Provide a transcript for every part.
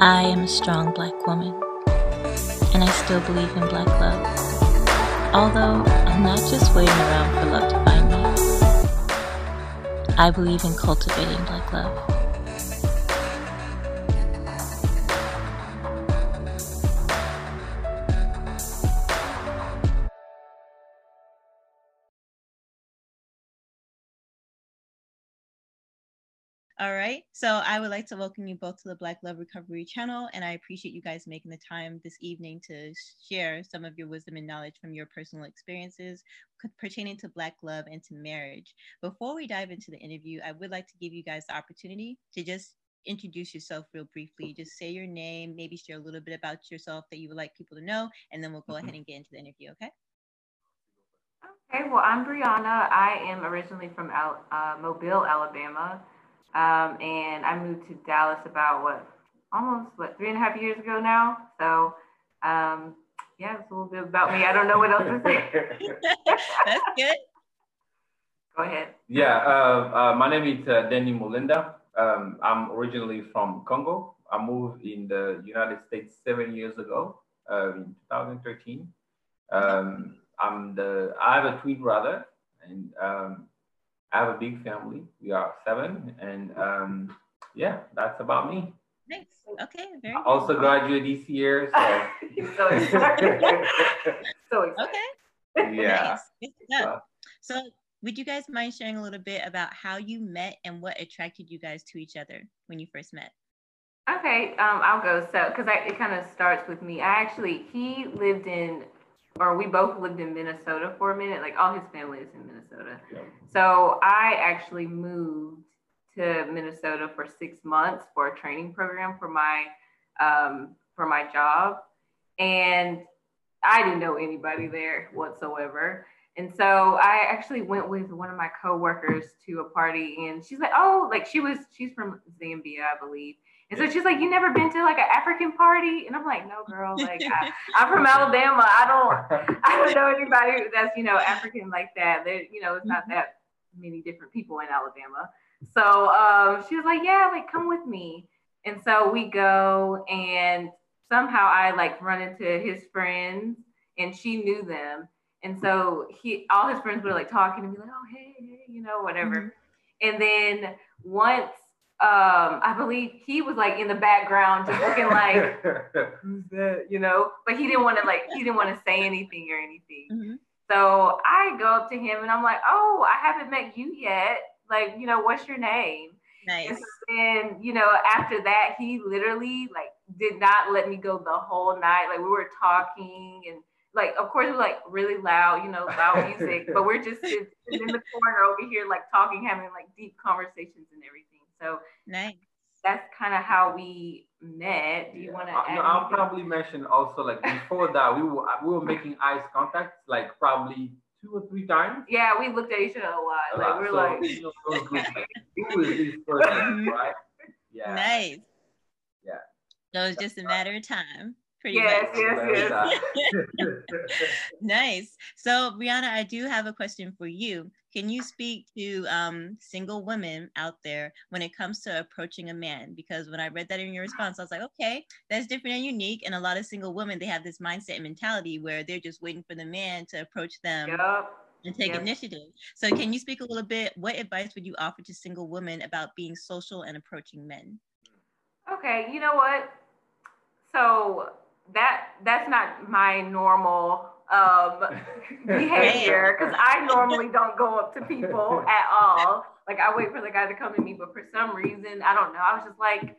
I am a strong black woman, and I still believe in black love. Although I'm not just waiting around for love to find me, I believe in cultivating black love. All right. So I would like to welcome you both to the Black Love Recovery channel. And I appreciate you guys making the time this evening to share some of your wisdom and knowledge from your personal experiences pertaining to Black love and to marriage. Before we dive into the interview, I would like to give you guys the opportunity to just introduce yourself real briefly. Just say your name, maybe share a little bit about yourself that you would like people to know, and then we'll go mm-hmm. ahead and get into the interview, okay? Okay, well, I'm Brianna. I am originally from Al- uh, Mobile, Alabama. Um, and I moved to Dallas about what, almost what, three and a half years ago now. So, um, yeah, it's a little bit about me. I don't know what else to say. That's good. Go ahead. Yeah, uh, uh, my name is uh, Danny Molinda. Um, I'm originally from Congo. I moved in the United States seven years ago, uh, in 2013. Um, I'm the I have a twin brother, and um, I have a big family. We are seven, and um, yeah, that's about me. Nice. Okay. Very. I also good. graduated this year, so. so excited. so excited. Okay. Yeah. Nice. So, would you guys mind sharing a little bit about how you met and what attracted you guys to each other when you first met? Okay, um, I'll go. So, because it kind of starts with me. I actually he lived in or we both lived in Minnesota for a minute. Like all his family is in Minnesota. Yeah. So I actually moved to Minnesota for six months for a training program for my um, for my job, and I didn't know anybody there whatsoever. And so I actually went with one of my coworkers to a party, and she's like, "Oh, like she was, she's from Zambia, I believe." And so she's like, "You never been to like an African party?" And I'm like, "No, girl. Like I, am from Alabama. I don't, I don't know anybody that's you know African like that. There, you know, it's not mm-hmm. that many different people in Alabama." So um, she was like, "Yeah, like come with me." And so we go, and somehow I like run into his friends, and she knew them. And so he, all his friends were like talking to me, like, "Oh, hey, hey, you know, whatever." Mm-hmm. And then once um, I believe he was like in the background, just looking like, who's that, you know? But he didn't want to like, he didn't want to say anything or anything. Mm-hmm. So I go up to him and I'm like, oh, I haven't met you yet. Like, you know, what's your name? Nice. And then, you know, after that, he literally like did not let me go the whole night. Like we were talking and like, of course, we're like really loud, you know, loud music, but we're just in the corner over here, like talking, having like deep conversations and everything. So nice. That's kind of how we met. Do you yeah. want to? Uh, no, I'll probably mention also like before that we were we were making eye contact like probably two or three times. Yeah, we looked at each other a lot. A like lot. we're so, like, you know, who is this person, right? Yeah. Nice. Yeah. So it was just a matter of time pretty yes, much. Yes, yes, nice. So, Brianna, I do have a question for you. Can you speak to um, single women out there when it comes to approaching a man? Because when I read that in your response, I was like, okay, that's different and unique. And a lot of single women, they have this mindset and mentality where they're just waiting for the man to approach them. Yep. And take yep. initiative. So, can you speak a little bit? What advice would you offer to single women about being social and approaching men? Okay, you know what? So, that that's not my normal um, behavior because I normally don't go up to people at all. Like I wait for the guy to come to me, but for some reason, I don't know. I was just like,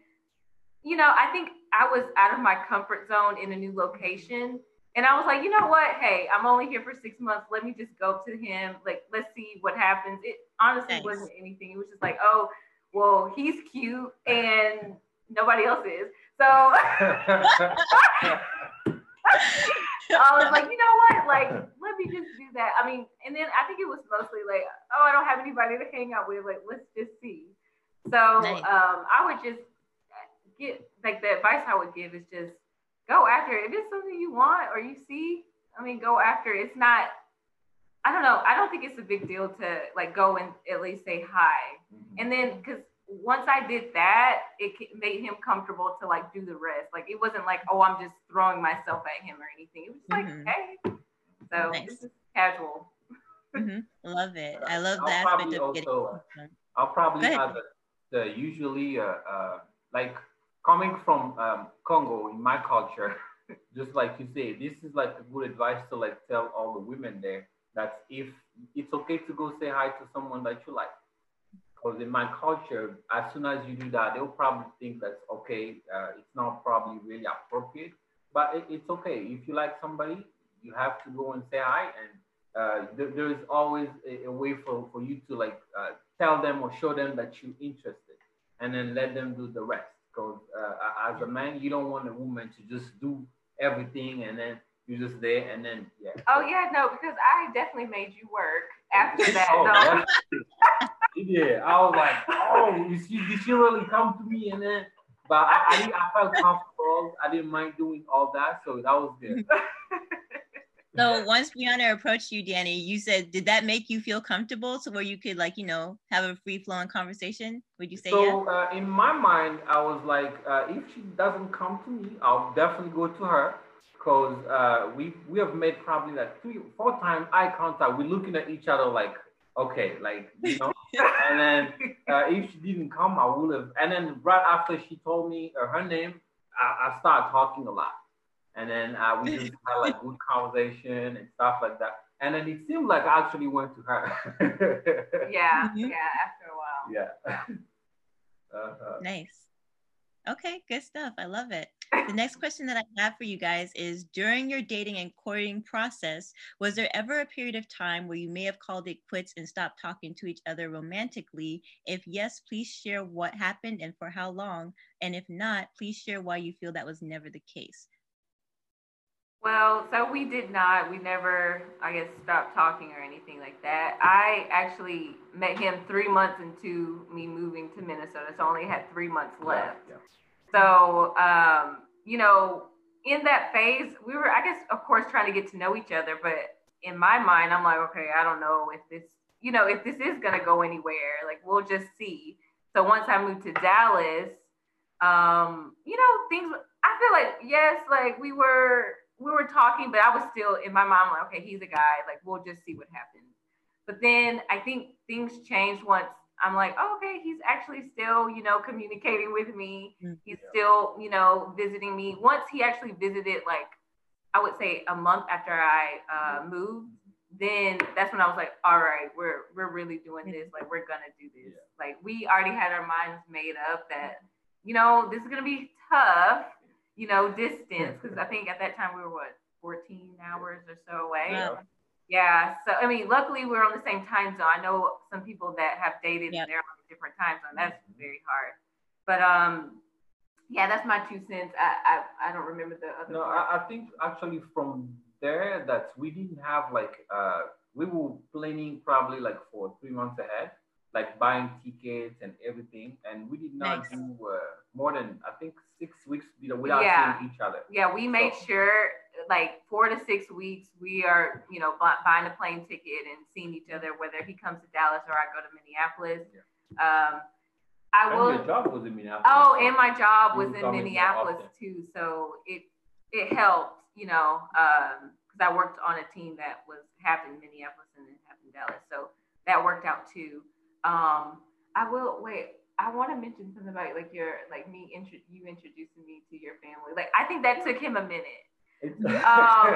you know, I think I was out of my comfort zone in a new location. And I was like, you know what? Hey, I'm only here for six months. Let me just go to him. Like, let's see what happens. It honestly nice. wasn't anything. It was just like, oh, well, he's cute and nobody else is. So I was like, you know what? Like, let me just do that. I mean, and then I think it was mostly like, oh, I don't have anybody to hang out with. Like, let's just see. So nice. um, I would just get like the advice I would give is just go after it. If it's something you want or you see, I mean, go after it. It's not. I don't know. I don't think it's a big deal to like go and at least say hi. Mm-hmm. And then because once I did that, it made him comfortable to like do the rest. Like it wasn't like, oh, I'm just throwing myself at him or anything. It was just like, mm-hmm. hey. So nice. this is casual. Mm-hmm. Love it. I love I'll the aspect of getting. Also, I'll probably add the, the usually uh, uh, like coming from um, Congo in my culture, just like you say, this is like a good advice to like tell all the women there that if it's okay to go say hi to someone that you like. Because in my culture, as soon as you do that, they'll probably think that's okay. Uh, it's not probably really appropriate, but it, it's okay. If you like somebody, you have to go and say hi. And uh, there, there is always a, a, way for, for you to like uh, tell them or show them that you're interested and then let them do the rest. Because uh, as a man, you don't want a woman to just do everything and then you're just there and then yeah. Oh yeah, no, because I definitely made you work after that. oh, no. Yeah, I was like, oh, did she, did she really come to me? And then, but I, I, I felt comfortable. I didn't mind doing all that, so that was good. So once Brianna approached you, Danny, you said, did that make you feel comfortable to where you could like, you know, have a free flowing conversation? Would you say so, yeah? uh, in my mind, I was like, uh, if she doesn't come to me, I'll definitely go to her because uh, we we have made probably like three, four times eye contact. We're looking at each other like, okay, like you know. And then uh, if she didn't come, I would have. And then right after she told me uh, her name, I, I started talking a lot and then uh, we just had like good conversation and stuff like that. And then it seemed like I actually went to her. yeah, mm-hmm. yeah. After a while. Yeah. Uh-huh. Nice. Okay, good stuff. I love it. The next question that I have for you guys is during your dating and courting process, was there ever a period of time where you may have called it quits and stopped talking to each other romantically? If yes, please share what happened and for how long. And if not, please share why you feel that was never the case. Well, so we did not. We never, I guess, stopped talking or anything like that. I actually met him three months into me moving to Minnesota, so I only had three months left. Yeah, yeah. So, um, you know, in that phase, we were, I guess, of course, trying to get to know each other. But in my mind, I'm like, okay, I don't know if this, you know, if this is gonna go anywhere. Like, we'll just see. So once I moved to Dallas, um, you know, things. I feel like yes, like we were we were talking, but I was still in my mind like, okay, he's a guy. Like we'll just see what happens. But then I think things changed once I'm like, oh, okay, he's actually still, you know, communicating with me. Mm, he's yeah. still, you know, visiting me. Once he actually visited, like I would say a month after I uh, moved, then that's when I was like, all right, we're we're really doing this. Like we're gonna do this. Yeah. Like we already had our minds made up that, you know, this is gonna be tough you know, distance because I think at that time we were what 14 hours or so away. Yeah. yeah. So I mean, luckily we are on the same time zone. I know some people that have dated yep. and they're on a different time zone. That's mm-hmm. very hard. But um, yeah, that's my two cents. I I, I don't remember the other. No, I, I, think actually from there that we didn't have like uh we were planning probably like for three months ahead, like buying tickets and everything, and we did not nice. do uh, more than I think six weeks you know, without yeah. seeing each other. Yeah, we made so. sure like four to six weeks we are you know buying a plane ticket and seeing each other whether he comes to Dallas or I go to Minneapolis. Yeah. Um, I and will. Your job was in Minneapolis. Oh, and my job was in Minneapolis too, so it it helped, you know, because um, I worked on a team that was half in Minneapolis and then half in Dallas, so that worked out too. Um, I will wait. I want to mention something about like your like me intro- you introducing me to your family. Like I think that took him a minute. um,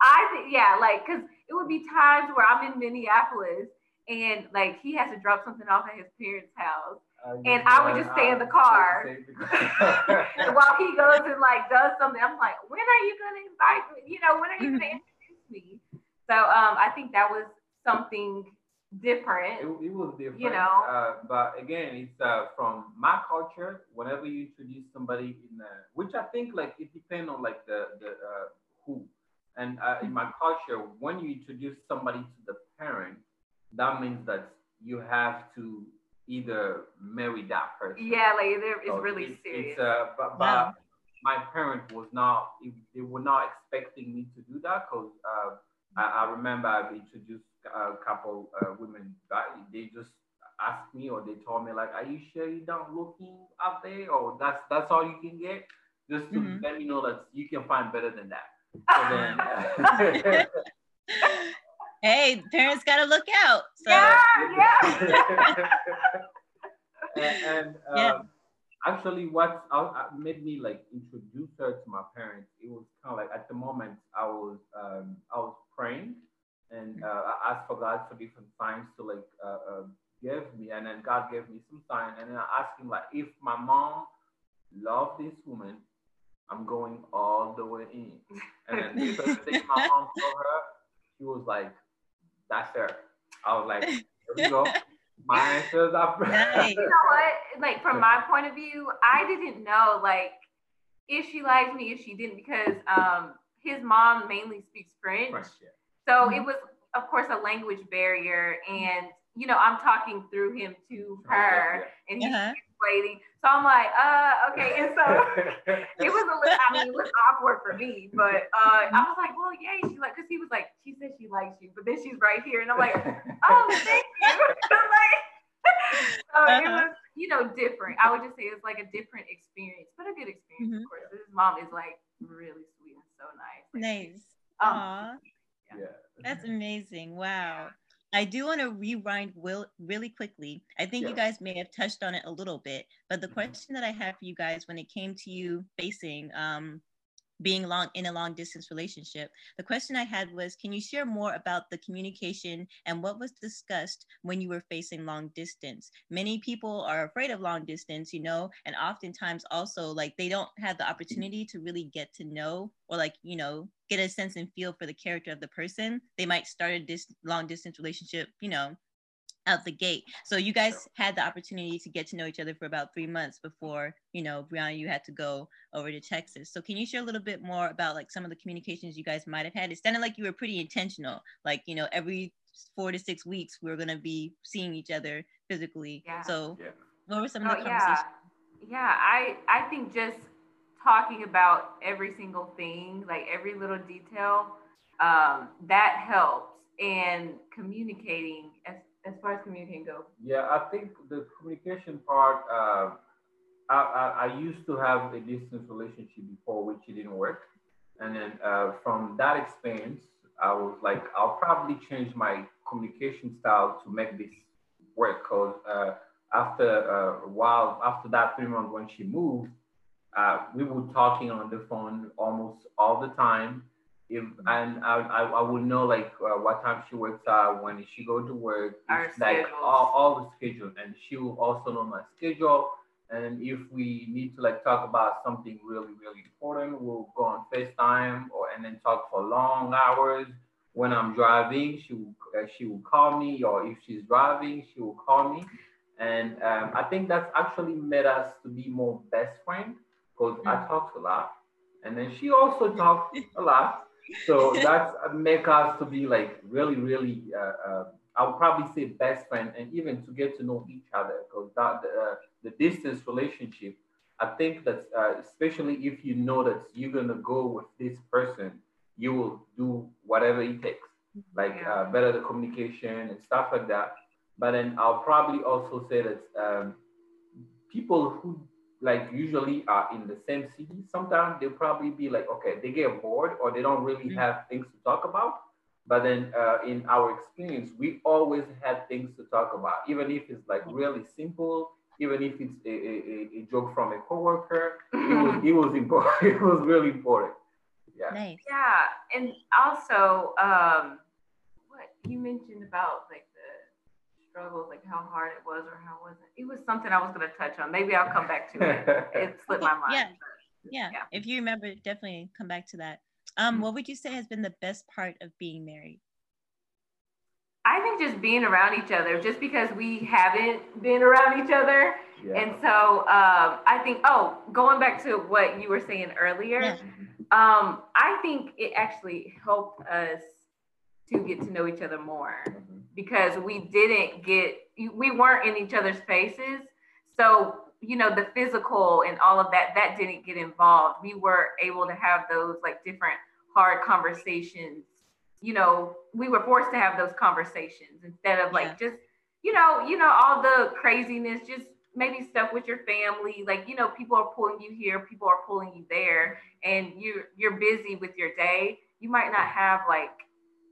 I think yeah, like because it would be times where I'm in Minneapolis and like he has to drop something off at his parents' house. and I would just stay in the car and while he goes and like does something. I'm like, when are you gonna invite me? You know, when are you gonna introduce me? So um, I think that was something different. It, it was different, you know. Uh, but again, it's uh, from my culture. Whenever you introduce somebody in, uh, which I think like it depends on like the the uh, who. And uh, in my culture, when you introduce somebody to the parent, that means that you have to either marry that person. Yeah, like it's so really it, serious. It's, uh, but, but my parent was not, they were not expecting me to do that because uh, I, I remember I've introduced a couple uh, women, they just ask me or they told me like, "Are you sure you don't looking up there?" Or that's that's all you can get, just to mm-hmm. let me know that you can find better than that. So then, hey, parents gotta look out. So. Yeah, yeah. and, and um, yeah. actually, what made me like introduce her to my parents, it was kind of like at the moment I was um, I was praying and uh, I asked for God for different signs to like uh, uh, give me, and then God gave me some sign, and then I asked Him like, if my mom loved this woman, I'm going all the way in. And then the first thing my mom told her, she was like, "That's her." I was like, "Here we go." My answers are. you know what? Like from my point of view, I didn't know like if she liked me, if she didn't, because um his mom mainly speaks French. French yeah. So mm-hmm. it was, of course, a language barrier. And, you know, I'm talking through him to her and he's uh-huh. waiting. So I'm like, uh, okay. And so it was a little, I mean, it was awkward for me, but uh, I was like, well, yay. She like, cause he was like, she said she likes you, but then she's right here. And I'm like, oh, thank you. like, so uh-huh. it was, you know, different. I would just say it's like a different experience, but a good experience, mm-hmm. of course. His mom is like really sweet and so nice. Like, nice. Um, yeah. That's amazing. Wow. I do want to rewind will, really quickly. I think yeah. you guys may have touched on it a little bit, but the mm-hmm. question that I have for you guys when it came to you facing um, being long in a long distance relationship. The question I had was can you share more about the communication and what was discussed when you were facing long distance? Many people are afraid of long distance, you know, and oftentimes also like they don't have the opportunity to really get to know or like, you know, get a sense and feel for the character of the person. They might start a dis- long distance relationship, you know, out the gate. So you guys had the opportunity to get to know each other for about three months before, you know, Brianna, you had to go over to Texas. So can you share a little bit more about like some of the communications you guys might have had? It sounded like you were pretty intentional. Like, you know, every four to six weeks we are gonna be seeing each other physically. Yeah. So yeah. what were some of the oh, conversations? Yeah. yeah, I I think just talking about every single thing, like every little detail, um, that helps and communicating as as far as communicating go? Yeah, I think the communication part. Uh, I, I, I, used to have a distance relationship before, which it didn't work, and then uh, from that experience, I was like, I'll probably change my communication style to make this work. Cause uh, after uh, a while, after that three months when she moved, uh, we were talking on the phone almost all the time if and I, I, I would know like uh, what time she works out, when she go to work, like all, all the schedule, and she will also know my schedule. And if we need to like talk about something really really important, we'll go on FaceTime or and then talk for long hours. When I'm driving, she will uh, she will call me, or if she's driving, she will call me. And um, I think that's actually made us to be more best friends because mm-hmm. I mm. talk a lot, and then she also talks a lot so that's uh, make us to be like really, really. Uh, uh, I would probably say best friend, and even to get to know each other, because that uh, the distance relationship. I think that uh, especially if you know that you're gonna go with this person, you will do whatever it takes, like yeah. Uh, better the communication and stuff like that. But then I'll probably also say that um, people who like usually are in the same city, sometimes they'll probably be like, okay, they get bored or they don't really mm-hmm. have things to talk about. But then uh, in our experience, we always had things to talk about, even if it's like really simple, even if it's a, a, a joke from a coworker, it was, it was important. it was really important. Yeah. Nice. Yeah. And also, um, what you mentioned about like struggles, like how hard it was or how it wasn't. It was something I was going to touch on. Maybe I'll come back to it. It slipped my mind. Yeah. yeah. yeah. If you remember, definitely come back to that. Um, mm-hmm. what would you say has been the best part of being married? I think just being around each other, just because we haven't been around each other. Yeah. And so um, I think, oh, going back to what you were saying earlier, yeah. um, I think it actually helped us to get to know each other more. Mm-hmm because we didn't get we weren't in each other's faces so you know the physical and all of that that didn't get involved we were able to have those like different hard conversations you know we were forced to have those conversations instead of like yeah. just you know, you know, all the craziness, just maybe stuff with your family. Like, you know, people are pulling you here, people are pulling you there, and you're you're busy with your day. You might not have like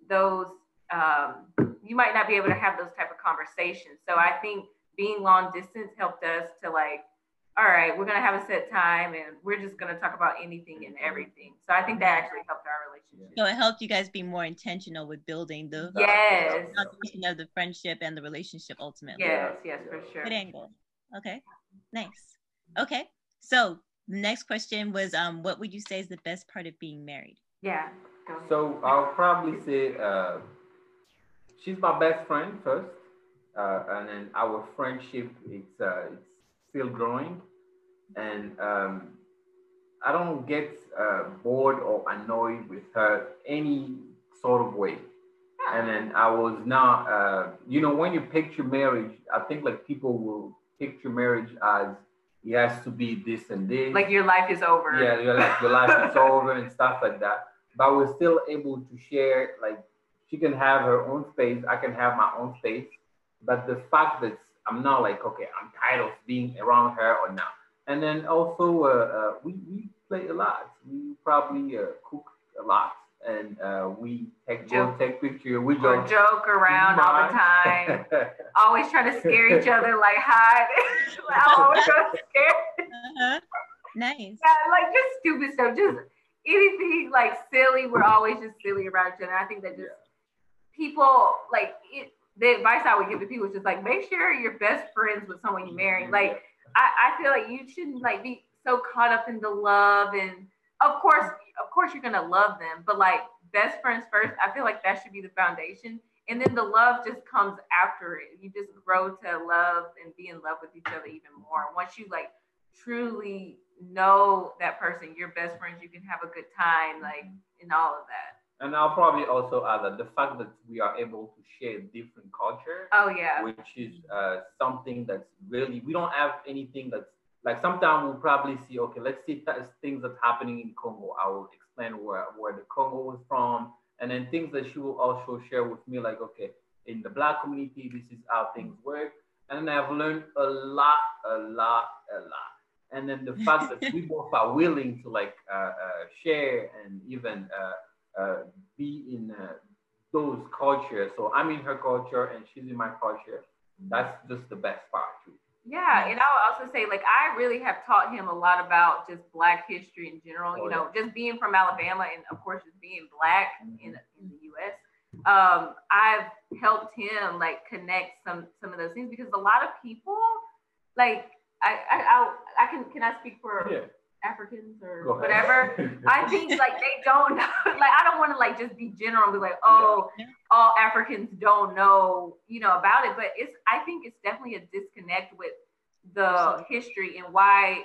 those um, you might not be able to have those type of conversations. So I think being long distance helped us to like all right, we're gonna have a set time and we're just gonna talk about anything and everything. So I think that actually helped our relationship. So it helped you guys be more intentional with building the yes of the friendship and the relationship ultimately. Yes, yes, for sure. Good angle. Okay, nice. Okay, so next question was, um, what would you say is the best part of being married? Yeah. So I'll probably say uh, she's my best friend first, uh, and then our friendship it's uh, it's still growing, and um, I don't get uh, bored or annoyed with her any sort of way. And then I was not, uh, you know, when you picture marriage, I think like people will picture marriage as it has to be this and this. Like your life is over. Yeah, your life, your life is over and stuff like that. But we're still able to share, like, she can have her own space, I can have my own space. But the fact that I'm not like, okay, I'm tired of being around her or not. And then also, uh, uh, we, we play a lot. We probably uh, cook a lot. And uh, we take joke. take pictures. We joke, joke around all the time. always trying to scare each other, like hide. like, always trying to scare. Uh-huh. Nice. Yeah, like just stupid stuff. Just anything like silly. We're always just silly around each other. I think that just yeah. People like it the advice I would give to people is just like make sure you're best friends with someone you marry. Mm-hmm. Like I, I feel like you shouldn't like be so caught up in the love and of course, of course you're gonna love them, but like best friends first, I feel like that should be the foundation. And then the love just comes after it. You just grow to love and be in love with each other even more. Once you like truly know that person, your best friends, you can have a good time, like in all of that. And I'll probably also add that the fact that we are able to share different culture. Oh yeah. Which is uh, something that's really we don't have anything that's like sometimes we'll probably see okay let's see th- things that's happening in Congo. I will explain where where the Congo was from, and then things that she will also share with me like okay in the black community this is how things work, and I've learned a lot, a lot, a lot. And then the fact that we both are willing to like uh, uh, share and even uh, uh, be in uh, those cultures. So I'm in her culture and she's in my culture. That's just the best part too. Yeah, and I would also say, like, I really have taught him a lot about just Black history in general. Oh, you know, yeah. just being from Alabama and of course just being Black mm-hmm. in, in the U.S. Um, I've helped him like connect some some of those things because a lot of people, like, I I I, I can can I speak for yeah. Africans or whatever. I think like they don't know, like I don't want to like just be general and be like, oh, yeah. all Africans don't know, you know, about it. But it's I think it's definitely a disconnect with the history and why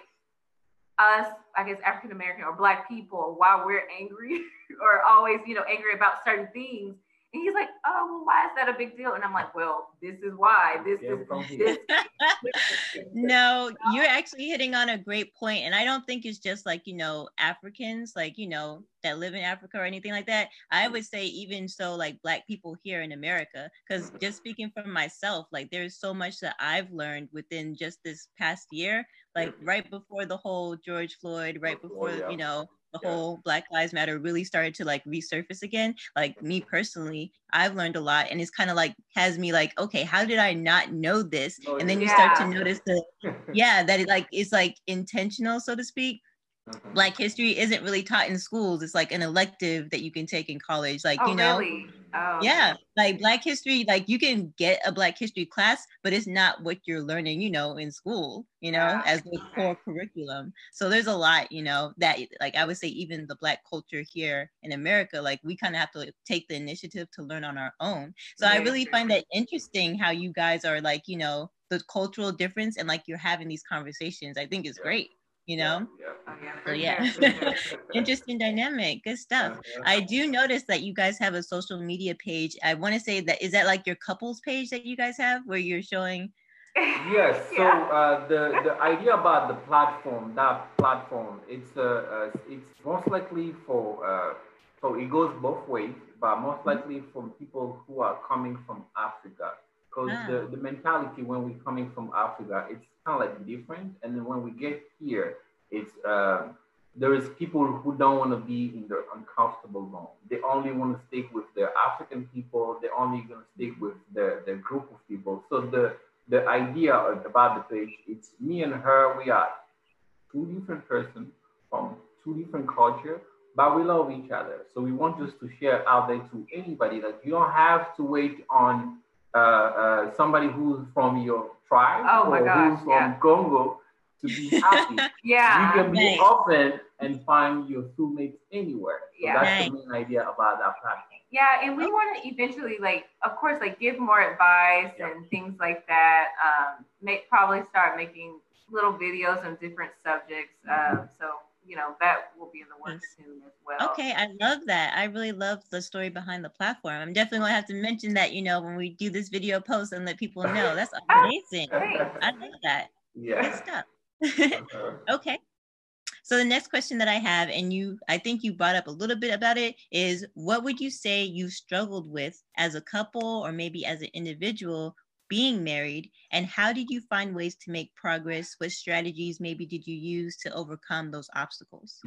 us, I guess African American or black people, why we're angry or always, you know, angry about certain things and he's like, oh, well, why is that a big deal? And I'm like, well, this is why. This is this. no, you're actually hitting on a great point. And I don't think it's just like, you know, Africans, like, you know, that live in Africa or anything like that. I mm. would say even so, like black people here in America, because just speaking from myself, like there's so much that I've learned within just this past year, like mm. right before the whole George Floyd, right before, you know, the yeah. whole Black Lives Matter really started to like resurface again. Like me mm-hmm. personally, I've learned a lot, and it's kind of like has me like, okay, how did I not know this? Oh, and then yeah. you start to notice that, yeah, that it like is like intentional, so to speak. Mm-hmm. Black history isn't really taught in schools. It's like an elective that you can take in college. Like, oh, you know, really? oh. yeah, like Black history, like you can get a Black history class, but it's not what you're learning, you know, in school, you know, yeah. as the core curriculum. So there's a lot, you know, that like I would say even the Black culture here in America, like we kind of have to take the initiative to learn on our own. So I really find that interesting how you guys are like, you know, the cultural difference and like you're having these conversations. I think is great you know yeah, yeah. so yeah interesting dynamic good stuff uh-huh. i do notice that you guys have a social media page i want to say that is that like your couples page that you guys have where you're showing yes so uh, the the idea about the platform that platform it's uh, uh it's most likely for uh so it goes both ways but most mm-hmm. likely from people who are coming from africa because Ah. the, the mentality when we're coming from Africa, it's kind of like different. And then when we get here, it's uh, there is people who don't want to be in their uncomfortable zone. They only want to stick with their African people. They're only going to stick with the, the group of people. So the the idea about the page, it's me and her. We are two different persons from two different culture, but we love each other. So we want just to share out there to anybody that you don't have to wait on uh, uh, somebody who's from your tribe Oh my or gosh, who's from yeah. Congo to be happy. Yeah. you can be Nice. open and find your soulmates anywhere. So Yeah. that's the main idea about that platform. Yeah, and we want to eventually, like, of course, like give more advice Yeah. and things like that. Um, make probably start making little videos on different subjects. Um, so you know that will be in the works soon as well. Okay, I love that. I really love the story behind the platform. I'm definitely gonna have to mention that, you know, when we do this video post and let people know. That's amazing. I love that. Good Yeah. stuff. Uh, okay. So the next question that I have, and you, I think you brought up a little bit about it, is what would you say you struggled with as a couple or maybe as an individual being married, and how did you find ways to make progress? What strategies maybe did you use to overcome those obstacles?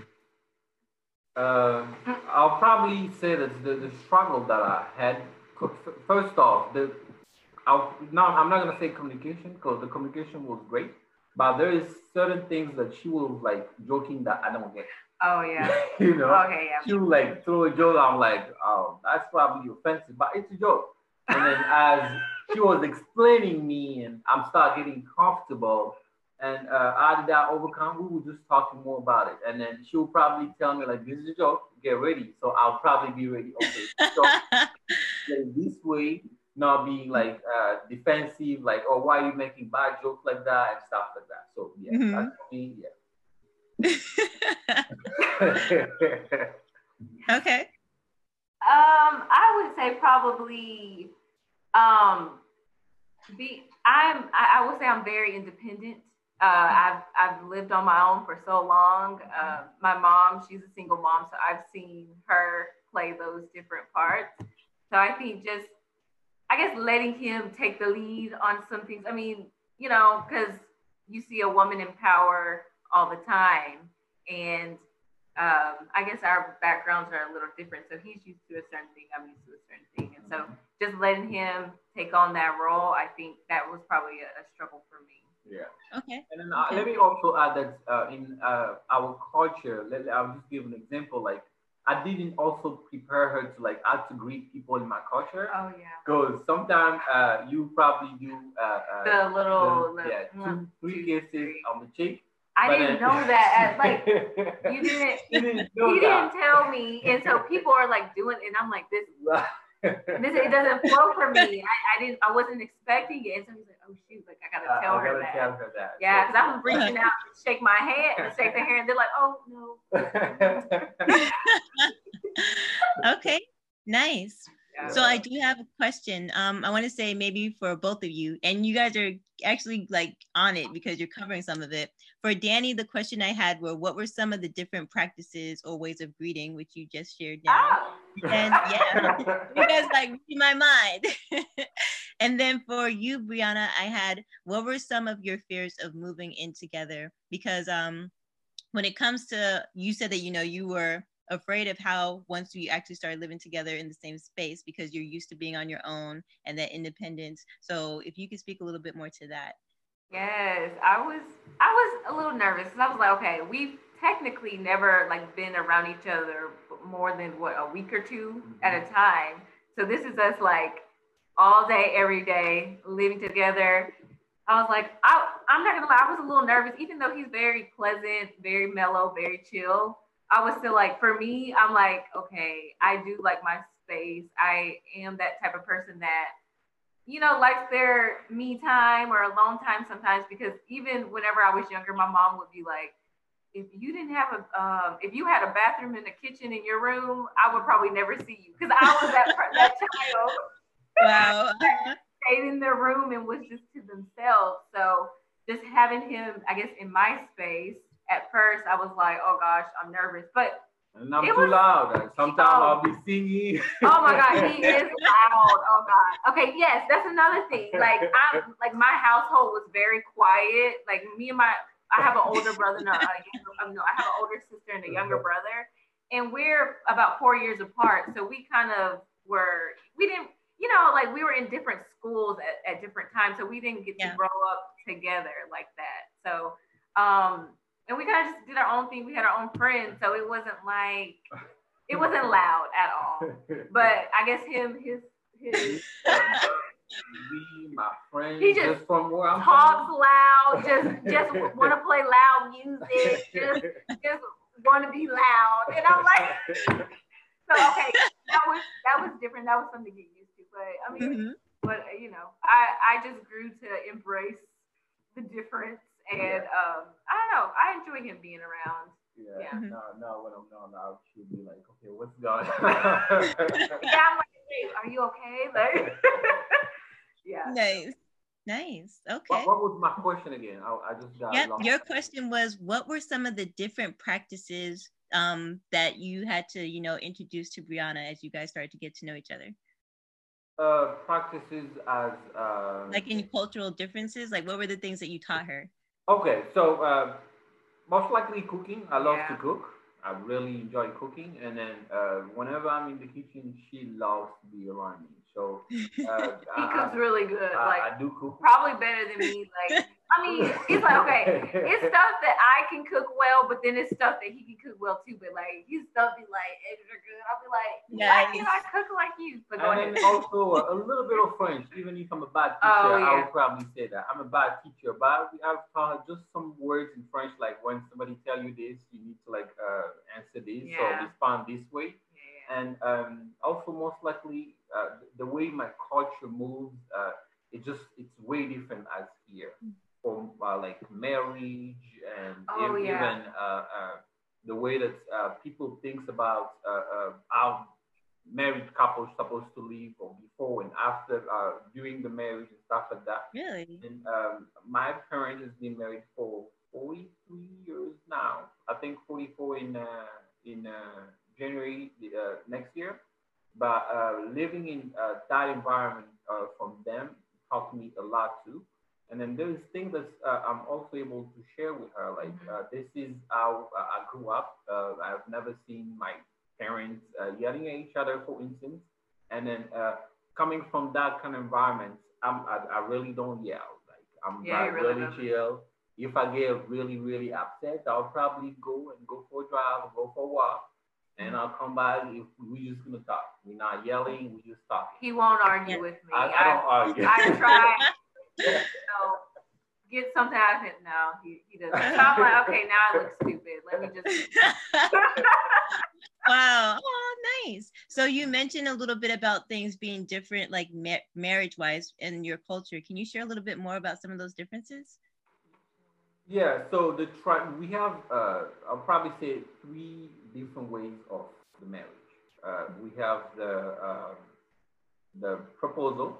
Uh, I'll probably say that the, the struggle that I had, first off, the I'll, now I'm not gonna say communication because the communication was great, but there is certain things that she was like joking that I don't get. Oh yeah. you know, Okay, yeah. she would like throw a joke. I'm like, oh, that's probably offensive, but it's a joke. And then as she was explaining me, and I'm start getting comfortable, and uh, how did I overcome? We were just talking more about it, and then she'll probably tell me like, this is a joke. Get ready. So I'll probably be ready. Okay, so this way, not being like uh, defensive, like, oh, why are you making bad jokes like that and stuff like that. So yeah, Mhm. that's me. Yeah. okay. Um, I would say probably um be I'm I, I would say I'm very independent. Uh, I've I've lived on my own for so long. Uh, my mom, she's a single mom, so I've seen her play those different parts. So I think just I guess letting him take the lead on some things. I mean, you know, because you see a woman in power all the time, and um, I guess our backgrounds are a little different. So he's used to a certain thing, I'm used to a certain thing. And so just letting him take on that role, I think that was probably a, a struggle for me. yeah. Okay. And then uh, let me also add that uh, in uh, our culture, let, I'll just give an example. Like, I didn't also prepare her to like how to greet people in my culture. Oh yeah. Because sometimes uh, you probably do uh, uh, The little, the- the- yeah, two, one, three two, kisses on the cheek. I but didn't then- know that. Like you didn't. You didn't know He that. didn't tell me, and so people are like doing, and I'm like, this, this, it doesn't flow for me. I, I didn't, I wasn't expecting it, and so he's like, oh shoot, like I gotta Uh, tell I her gotta that. tell her that. Yeah, because I'm reaching out to shake my hand and shake their hand. They're like, oh no. Okay. Nice. Yeah. So I do have a question. Um, I want to say maybe for both of you, and you guys are actually like on it because you're covering some of it. For Danny, the question I had were, what were some of the different practices or ways of greeting, which you just shared now? Oh. And yeah, you guys like read my mind. and then for you, Brianna, I had what were some of your fears of moving in together? Because um, when it comes to you said that you know you were afraid of how once we actually start living together in the same space because you're used to being on your own and that independence. So if you could speak a little bit more to that. Yes, I was I was a little nervous because I was like, okay, we've technically never like been around each other more than what a week or 2 at a mm-hmm. time. So this is us like all day, every day, living together. I was like, I, I'm not gonna lie, I was a little nervous, even though he's very pleasant, very mellow, very chill. I was still like, for me, I'm like, okay, I do like my space. I am that type of person that you know, likes their me time or alone time sometimes because even whenever I was younger, my mom would be like, if you didn't have a, um, if you had a bathroom and a kitchen in your room, I would probably never see you because I was that, that child Wow. stayed in their room and was just to themselves. So just having him, I guess, in my space, at first I was like, oh gosh, I'm nervous. But And I'm It too was- loud. Sometimes Oh. I'll be singing. Oh my god, he is loud. Oh god. Okay, yes, that's another thing. Like I'm like my household was very quiet. Like me and my I have an older brother, no, a younger, um, no, I have an older sister and a younger brother, and we're about four years apart. So we kind of were we didn't you know like we were in different schools at, at different times, so we didn't get Yeah. to grow up together like that. So um and we kind of just did our own thing. We had our own friends, so it wasn't like it wasn't loud at all. But I guess him, his, his me, my friends, He just just from where I'm talks from. loud, just just want to play loud music, just just want to be loud, and I'm like, so okay, that was that was different. That was something to get used to. But I mean, Mhm. but you know, I I just grew to embrace the difference, and um, I don't know, I enjoy him being around. Yeah, Yeah. no, no, when I'm gone out, she'll be like, okay, what's going on? Yeah, I'm like, hey, are you okay? Like, yeah. Nice. Nice. Okay. what, what was my question again? I, I just got Yep. lost. Your question was what were some of the different practices um, that you had to, you know, introduce to Brianna as you guys started to get to know each other? uh, practices as uh, Like any cultural differences? Like what were the things that you taught her? Okay, so uh, most likely cooking. I love Yeah. to cook. I really enjoy cooking, and then uh, whenever I'm in the kitchen, she loves to be around me. So uh, He I, cooks really good. I, like I do cook. probably better than me. Like, I mean, it's like okay, it's stuff that I can cook well, but then it's stuff that he can cook well too. But like his stuff be like extra good. I'll be like, why can't I cook like you? But go And ahead. then also a, a little bit of French. Even if I'm a bad teacher, Oh, I yeah. would probably say that I'm a bad teacher. But I've taught her just some words in French, like when somebody tell you this, you need to like uh, answer this Yeah. or respond this way. Yeah. and um, also most likely uh, the way my culture moves, uh, it just it's way different as here. From uh, like marriage and Oh, ev- yeah. even uh, uh, the way that uh, people thinks about uh, uh, how married couples supposed to live or before and after uh, during the marriage and stuff like that. Really? And um, my parents has been married for 43 years now. I think 44 in uh, in uh, January uh, next year. But uh, living in uh, that environment uh, from them helped me a lot too. And then there's things that uh, I'm also able to share with her. Like Mhm. uh, this is how uh, I grew up. Uh, I've never seen my parents uh, yelling at each other, for instance. And then uh, coming from that kind of environment, I'm, I, I really don't yell. Like I'm Yeah, really really chill. If I get really, really upset, I'll probably go and go for a drive, go for a walk, and I'll come back. If we're just gonna talk, we're not yelling, we're just talking. He won't argue with me. I, I don't argue. I tried. you know, get something out of it. No, he, he doesn't. So I'm like, okay, now I look stupid. Let me just. wow. Oh, nice. So you mentioned a little bit about things being different, like ma- marriage wise in your culture. Can you share a little bit more about some of those differences? Yeah, so the tri- we have uh, I'll probably say three different ways of the marriage. Uh, we have the um, the proposal,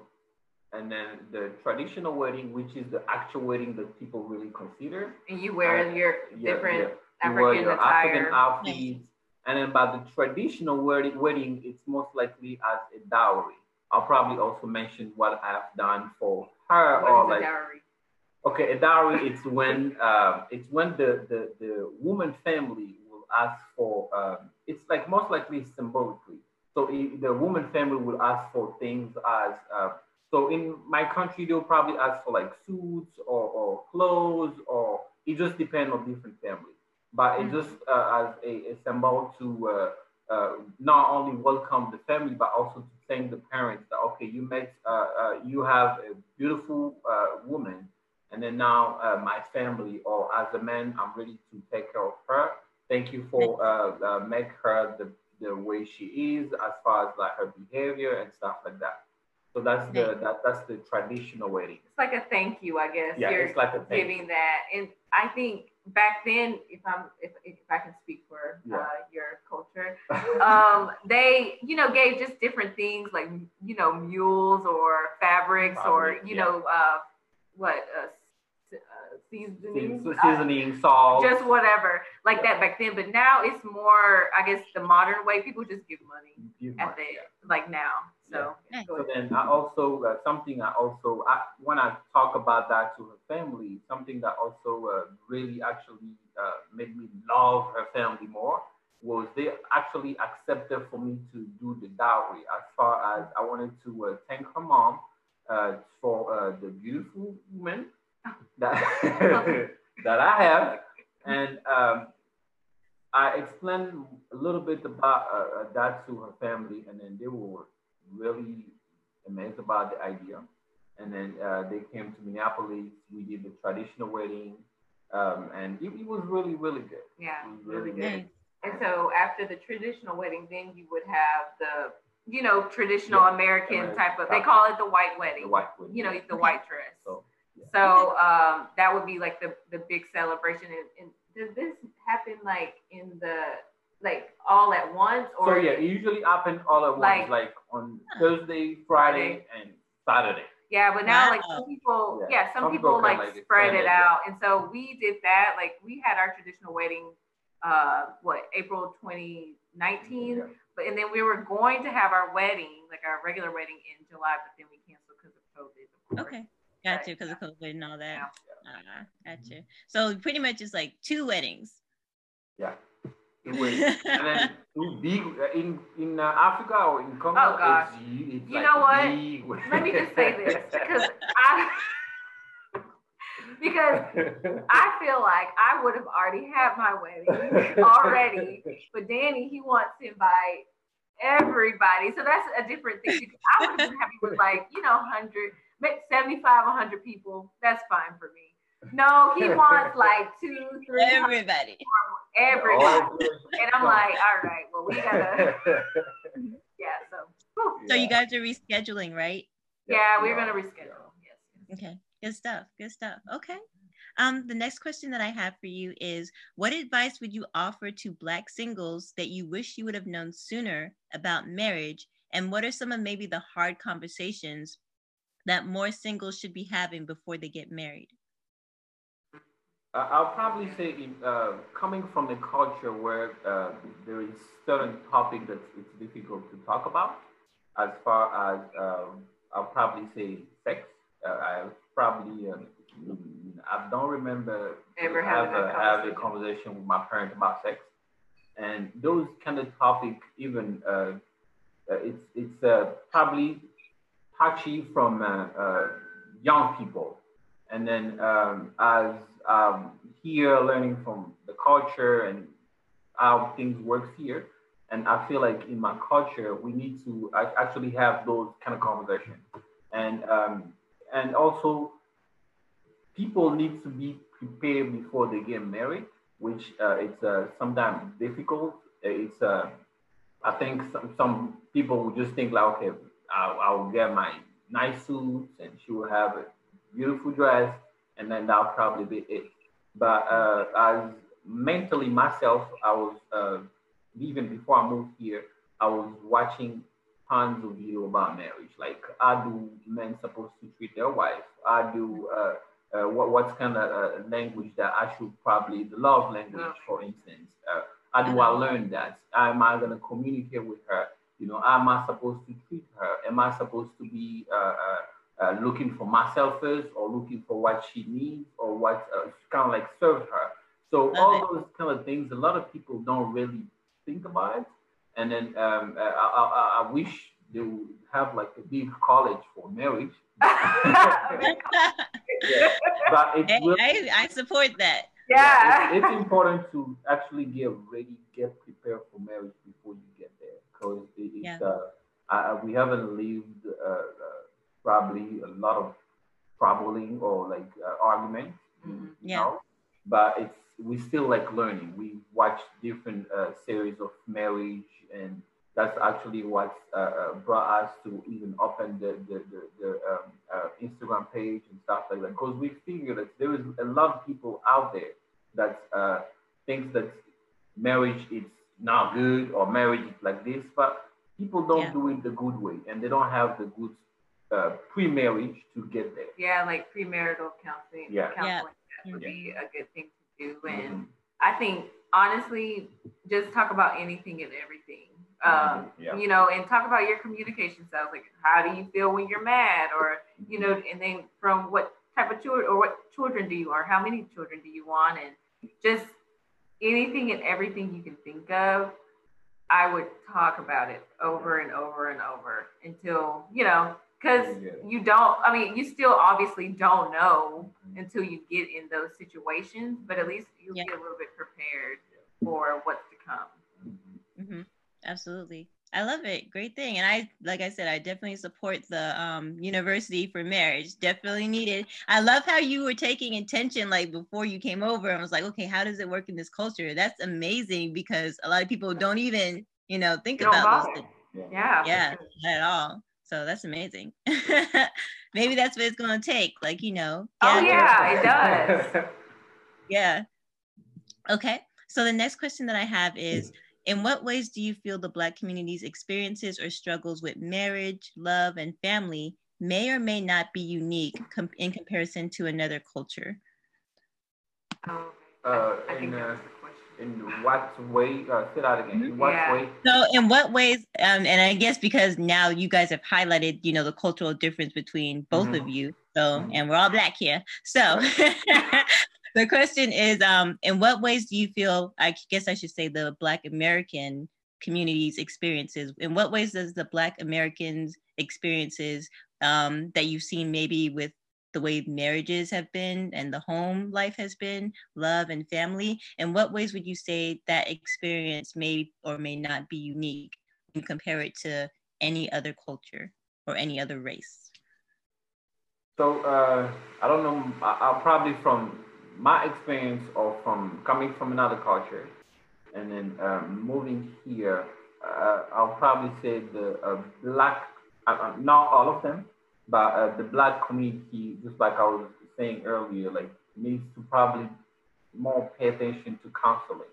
and then the traditional wedding, which is the actual wedding that people really consider. And you wear Uh, your Yeah, different yeah. You wear African your attire. African outfits, and then by the traditional wedding, wedding, it's most likely as a dowry. I'll probably also mention what I've done for her, What or is a like dowry? Okay, a dowry it's when um, it's when the, the the woman family will ask for um, it's like most likely symbolically. So i- the woman family will ask for things as uh, so in my country they'll probably ask for like suits or, or clothes or it just depends on different families. But it Mhm. just uh, as a, a symbol to uh, uh, not only welcome the family but also to thank the parents that okay you met uh, uh, you have a beautiful uh, woman and then now uh, my family or as a man i'm ready to take care of her thank you for uh, uh, make her the, the way she is as far as like her behavior and stuff like that so that's the that, that's the traditional wedding It's like a thank you, I guess. yeah You're it's like a giving that, and I think back then, if I'm if, if I can speak for Yeah. uh, your culture, um, they you know gave just different things like you know mules or fabrics or you yeah. know uh, what uh, uh, seasoning, seasoning, salt, just whatever like yeah. that back then. But now it's more, I guess, the modern way. People just give money give at money, the yeah. like now. So, so then I also uh, something I also I, when I talk about that to her family, something that also uh, really actually uh, made me love her family more was they actually accepted for me to do the dowry. As far as I wanted to uh, thank her mom uh, for uh, the beautiful woman that that I have, and um, I explained a little bit about uh, that to her family, and then they were really amazed about the idea. And then uh, they came to Minneapolis. We did the traditional wedding, um, and it, it, was really, really good. Yeah, really, really good. And so after the traditional wedding, then you would have the you know, traditional yeah. American type of, they call it the white wedding. The white wedding. You know, the white dress. So, yeah. so um, that would be like the, the big celebration. And, and does this happen like in the, like all at once or? So yeah, it usually happens all at like, once, like on Thursday, Friday, and Saturday. Yeah, but now wow. like some people, yeah, yeah some, some, people, like, like spread it out. And so we did that. Like we had our traditional wedding, uh, what, April 2019. Yeah but and then we were going to have our wedding, like our regular wedding in July, but then we canceled because of COVID. Okay. Got you because of COVID and all that. Yeah. Uh, got you. So pretty much it's like two weddings. Yeah. And then big in in uh, Africa or in Congo. Oh gosh. It's, it's you like know what? Let me just say this because I because I feel like I would have already had my wedding already, but Danny he wants to invite everybody, so that's a different thing. I would have been happy with like you know 100, 75, 100 people. That's fine for me. No, he wants like two, three, everybody, everybody, and I'm like, all right, well we gotta, yeah. So, so you guys are rescheduling, right? Yeah, we're gonna reschedule. Yes. Okay. Good stuff. Good stuff. Okay. Um, the next question that I have for you is what advice would you offer to Black singles that you wish you would have known sooner about marriage? And what are some of maybe the hard conversations that more singles should be having before they get married? I'll probably say, uh, coming from a culture where uh, there is certain topic that it's difficult to talk about, as far as um, I'll probably say sex. Uh, I probably uh, I don't remember ever have, a, have a conversation. with my parents about sex, and those kind of topic even uh, uh, it's it's uh, probably touchy from young people, and then um, as um, here learning from the culture and how things work here. And I feel like in my culture, we need to actually have those kind of conversations. And um, and also people need to be prepared before they get married, which uh, it's uh, sometimes difficult. It's uh, I think some, some people will just think like, okay, I'll, I'll get my nice suits and she will have a beautiful dress, and then that'll probably be it. But uh, as mentally myself, I was uh, even before I moved here, I was watching tons of video about marriage. Like, how do men supposed to treat their wife? How do uh, uh, what what's kind of uh, language that I should probably the love language, for instance. Uh, how do I learn that? How am I going to communicate with her? You know, how am I supposed to treat her? Am I supposed to be uh, uh, uh, looking for myself first, or looking for what she needs, or what kind of like serve her? So Love all it. those kind of things, a lot of people don't really think about it. And then um, I, I, I wish they would have like a big college for marriage. yeah. But it's really, I, I, support that. Yeah. yeah it's, it's, important to actually get ready, get prepared for marriage before you get there. Because it, it's, yeah. uh, uh, we haven't lived uh, uh, probably a lot of troubling or like uh, arguments. Mm-hmm. Yeah. Know? But it's we still like learning. We watch different uh, series of marriage and that's actually what uh, uh, brought us to even open the, the, the, the um, uh, Instagram page and stuff like that. Because we figured that there is a lot of people out there that uh, thinks that marriage is not good or marriage is like this, but people don't yeah. do it the good way and they don't have the good uh, pre-marriage to get there. Yeah, like premarital counseling. Yeah. Counseling. would be a good thing to do. And I think honestly, just talk about anything and everything. Um, yeah. You know, and talk about your communication styles. Like, how do you feel when you're mad, or you know, and then from what type of children or what children do you are, how many children do you want, and just anything and everything you can think of. I would talk about it over and over and over until you know because you don't i mean you still obviously don't know mm-hmm. until you get in those situations but at least you'll yeah. be a little bit prepared for what's to come. Mm-hmm. absolutely. I love it. Great thing. And i like i said i definitely support the um, university for marriage. Definitely needed. I love how you were taking intention like before you came over. I was like okay how does it work in this culture? That's amazing because a lot of people don't even you know think about this yeah. Yeah. Not at all so that's amazing. Maybe that's what it's going to take. Like, you know. Oh, yeah, it does. yeah. Okay. So the next question that I have is In what ways do you feel the Black community's experiences or struggles with marriage, love, and family may or may not be unique com- in comparison to another culture? Uh, I think uh, in what way? Uh, say that again. In what yeah. way? So, in what ways? Um, and I guess because now you guys have highlighted, you know, the cultural difference between both mm-hmm. of you. So, mm-hmm. and we're all black here. So, the question is, um, in what ways do you feel? I guess I should say the Black American community's experiences. In what ways does the Black Americans' experiences um, that you've seen maybe with the way marriages have been and the home life has been, love and family? In what ways would you say that experience may or may not be unique and compare it to any other culture or any other race? So uh, I don't know. I'll probably from my experience or from coming from another culture and then um, moving here, uh, I'll probably say the uh, black, uh, uh, not all of them, but uh, the black community, just like I was saying earlier, like needs to probably more pay attention to counseling.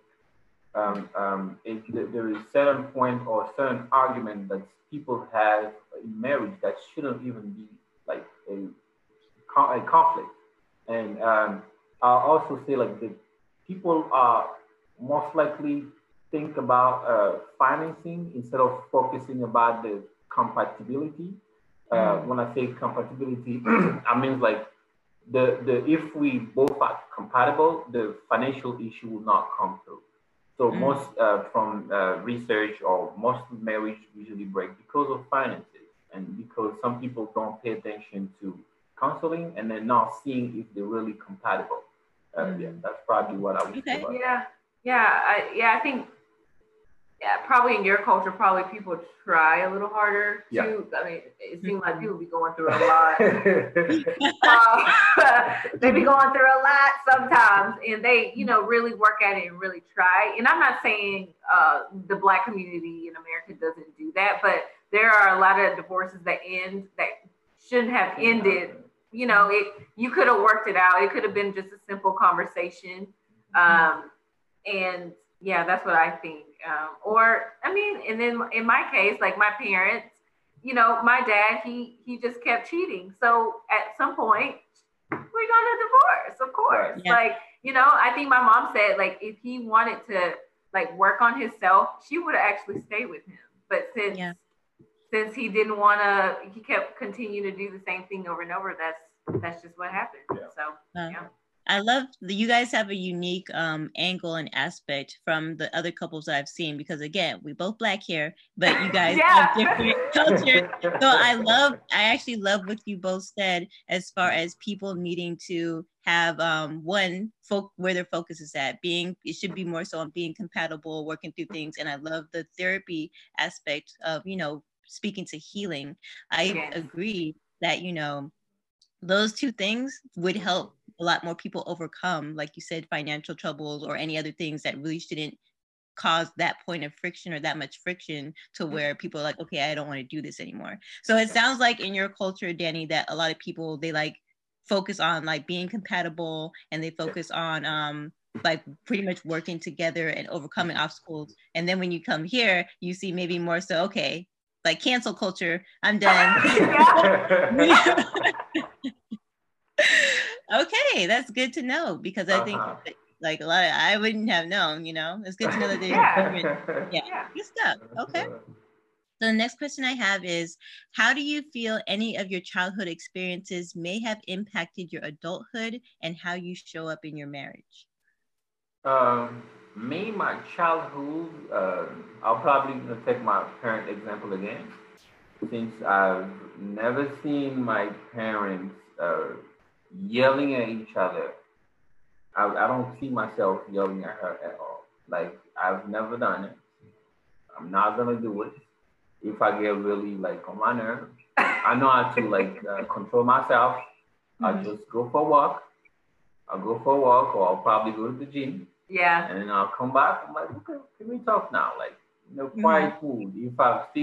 Um, um, there is certain point or certain argument that people have in marriage that shouldn't even be like a, a conflict. And um, I'll also say like the people are most likely think about uh, financing instead of focusing about the compatibility uh, when I say compatibility, I mean like the the if we both are compatible, the financial issue will not come through. So mm. most uh, from uh, research or most marriage usually break because of finances and because some people don't pay attention to counseling and they're not seeing if they're really compatible. Uh, mm. Yeah, that's probably what I would okay. say. Yeah, yeah, I, yeah. I think yeah, probably in your culture, probably people try a little harder yeah. too. I mean, it seems like people be going through a lot. uh, they be going through a lot sometimes, and they, you know, really work at it and really try. And I'm not saying uh, the Black community in America doesn't do that, but there are a lot of divorces that end that shouldn't have ended. You know, it you could have worked it out. It could have been just a simple conversation, um, and yeah, that's what I think. Um, or I mean, and then in my case, like my parents, you know, my dad, he he just kept cheating. So at some point, we're gonna divorce, of course. Yeah. Like, you know, I think my mom said like if he wanted to like work on himself, she would have actually stayed with him. But since yeah. since he didn't wanna he kept continuing to do the same thing over and over, that's that's just what happened. Yeah. So yeah. I love that you guys have a unique um, angle and aspect from the other couples I've seen because again, we both black here, but you guys yeah. have different cultures. So I love, I actually love what you both said as far as people needing to have um, one folk where their focus is at being it should be more so on being compatible working through things and i love the therapy aspect of you know speaking to healing i yes. agree that you know those two things would help a lot more people overcome, like you said, financial troubles or any other things that really shouldn't cause that point of friction or that much friction to mm-hmm. where people are like, okay, I don't want to do this anymore. So it sounds like in your culture, Danny, that a lot of people they like focus on like being compatible and they focus on um like pretty much working together and overcoming obstacles. And then when you come here, you see maybe more so, okay, like cancel culture, I'm done. Okay, that's good to know because I think Uh-huh. like a lot of I wouldn't have known, you know. It's good to know that they're Yeah. Yeah, Yeah. good stuff. Okay. So the next question I have is how do you feel any of your childhood experiences may have impacted your adulthood and how you show up in your marriage? Um, me, my childhood, uh, I'll probably take my parent example again, since I've never seen my parents uh, yelling at each other. I, I don't see myself yelling at her at all. Like I've never done it. I'm not gonna do it. If I get really like on my nerves, I know how to like uh, control myself. I'll Mhm. just go for a walk. I'll go for a walk, or I'll probably go to the gym. Yeah. And then I'll come back. I'm like, okay, can we talk now? Like, you know, quiet food. If I see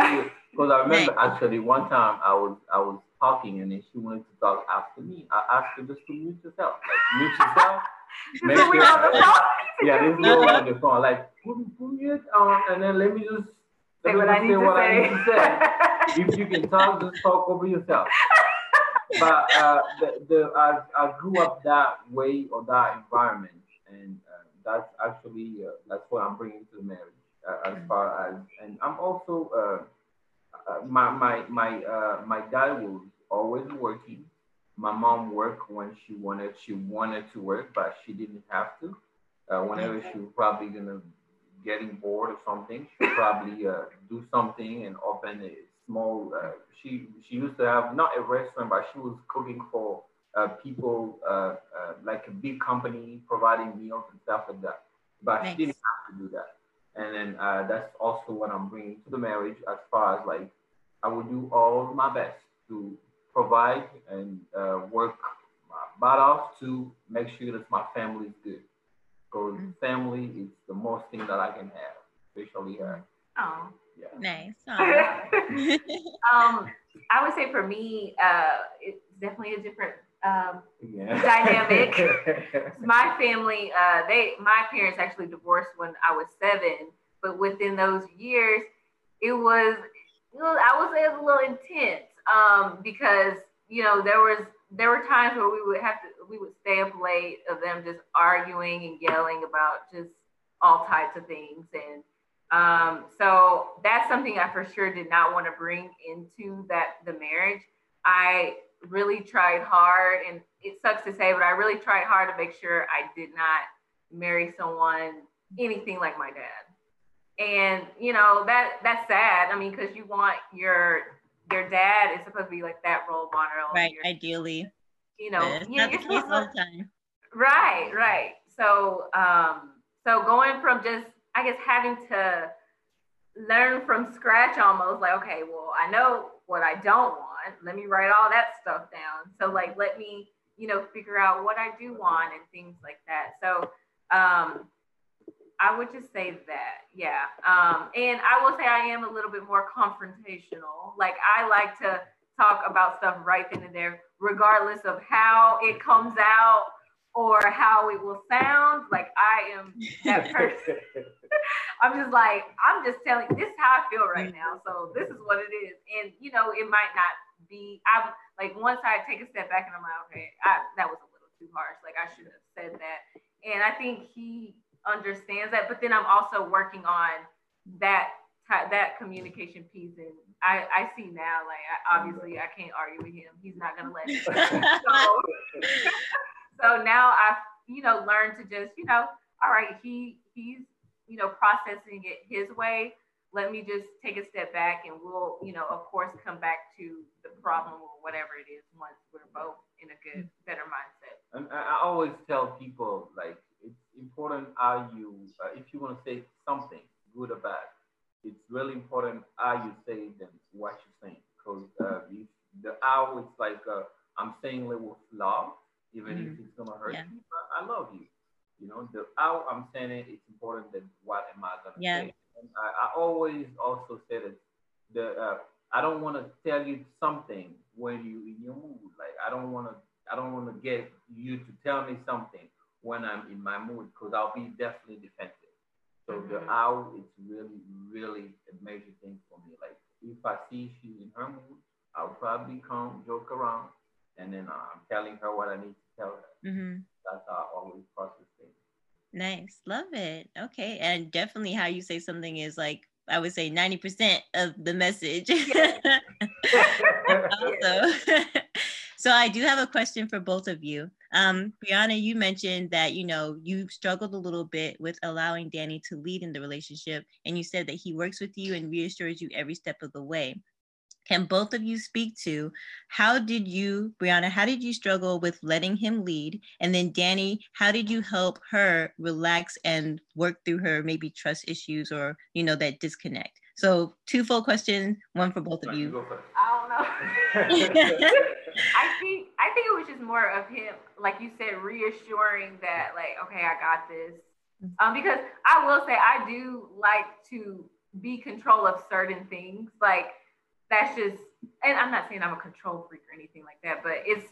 because I remember actually one time I was I was talking and then she wanted to talk after me. I asked her just to mute yourself, like mute yourself. Make sure- phone? Yeah, this girl on the phone, like put, put mute on, and then let me just Say let me what I need say what I need to say. if you can talk, just talk over yourself. But uh, the, the I, I grew up that way or that environment, and uh, that's actually uh, that's what I'm bringing to the marriage. Uh, as far as and I'm also uh, my my my uh, my dad was always working. My mom worked when she wanted she wanted to work, but she didn't have to. Uh, whenever she was probably gonna getting bored or something, she probably uh, do something and open a small. Uh, she she used to have not a restaurant, but she was cooking for uh, people uh, uh, like a big company providing meals and stuff like that. But Nice. she didn't have to do that. And then uh, that's also what I'm bringing to the marriage as far as like I will do all my best to provide and uh, work my butt off to make sure that my family is good. Because Mm. family is the most thing that I can have, especially her. Oh. Yeah. Nice. Um, I would say for me, uh, it's definitely a different um, Yeah. Dynamic. my family, uh, they my parents actually divorced when I was seven, but within those years, it was, it was I would say it was a little intense um, because you know there was there were times where we would have to we would stay up late of them just arguing and yelling about just all types of things and um, so that's something I for sure did not want to bring into that the marriage. I really tried hard, and it sucks to say, but I really tried hard to make sure I did not marry someone anything like my dad. And you know that that's sad. I mean, because you want your your dad is supposed to be like that role model. right, Your- ideally. you know, it's you- not you're case supposed all the time. Right, right. So, um, so going from just, I guess, having to learn from scratch almost, like, okay, well, I know what I don't want. Let me write all that stuff down. So, like, let me, you know, figure out what I do want and things like that. So, um, I would just say that, yeah. Um, and I will say I am a little bit more confrontational. Like, I like to talk about stuff right then and there, regardless of how it comes out or how it will sound. Like I am that person. I'm just like, I'm just telling this is how I feel right now. So this is what it is. And you know, it might not be I'm like once I take a step back and I'm like, okay, I, that was a little too harsh. Like I shouldn't have said that. And I think he understands that. But then I'm also working on that that communication piece and I, I see now like I, obviously I can't argue with him. He's not gonna let me. so, so now I've, you know, learned to just, you know, all right, he he's, you know, processing it his way. Let me just take a step back and we'll, you know, of course come back to the problem or whatever it is once we're both in a good, better mindset. And I I always tell people like it's important how you, uh, if you want to say something good or bad, it's really important how you say than what you're saying. Because uh, if the how it's like uh, I'm saying it with love, even if it's gonna hurt Yeah. you, I love you. You know, the how I'm saying it, it's important than what am I gonna Yeah. say. And I, I always also say that the uh, I don't want to tell you something when you in your mood. Like I don't want to I don't want to get you to tell me something when I'm in my mood because I'll be definitely defensive. So the Mhm. how it's really really a major thing for me. Like if I see she's in her mood, I'll probably come joke around and then I'm telling her what I need to tell her. Mm-hmm. That's how I always process things. Nice, love it. Okay, and definitely how you say something is like I would say 90% of the message. also, so I do have a question for both of you. Um, Brianna, you mentioned that you know you struggled a little bit with allowing Danny to lead in the relationship, and you said that he works with you and reassures you every step of the way. Can both of you speak to how did you, Brianna, how did you struggle with letting him lead? And then Danny, how did you help her relax and work through her maybe trust issues or you know that disconnect? So two full questions, one for both of you. I don't know. I think I think it was just more of him, like you said, reassuring that like, okay, I got this. Um, because I will say I do like to be control of certain things. Like that's just and I'm not saying I'm a control freak or anything like that, but it's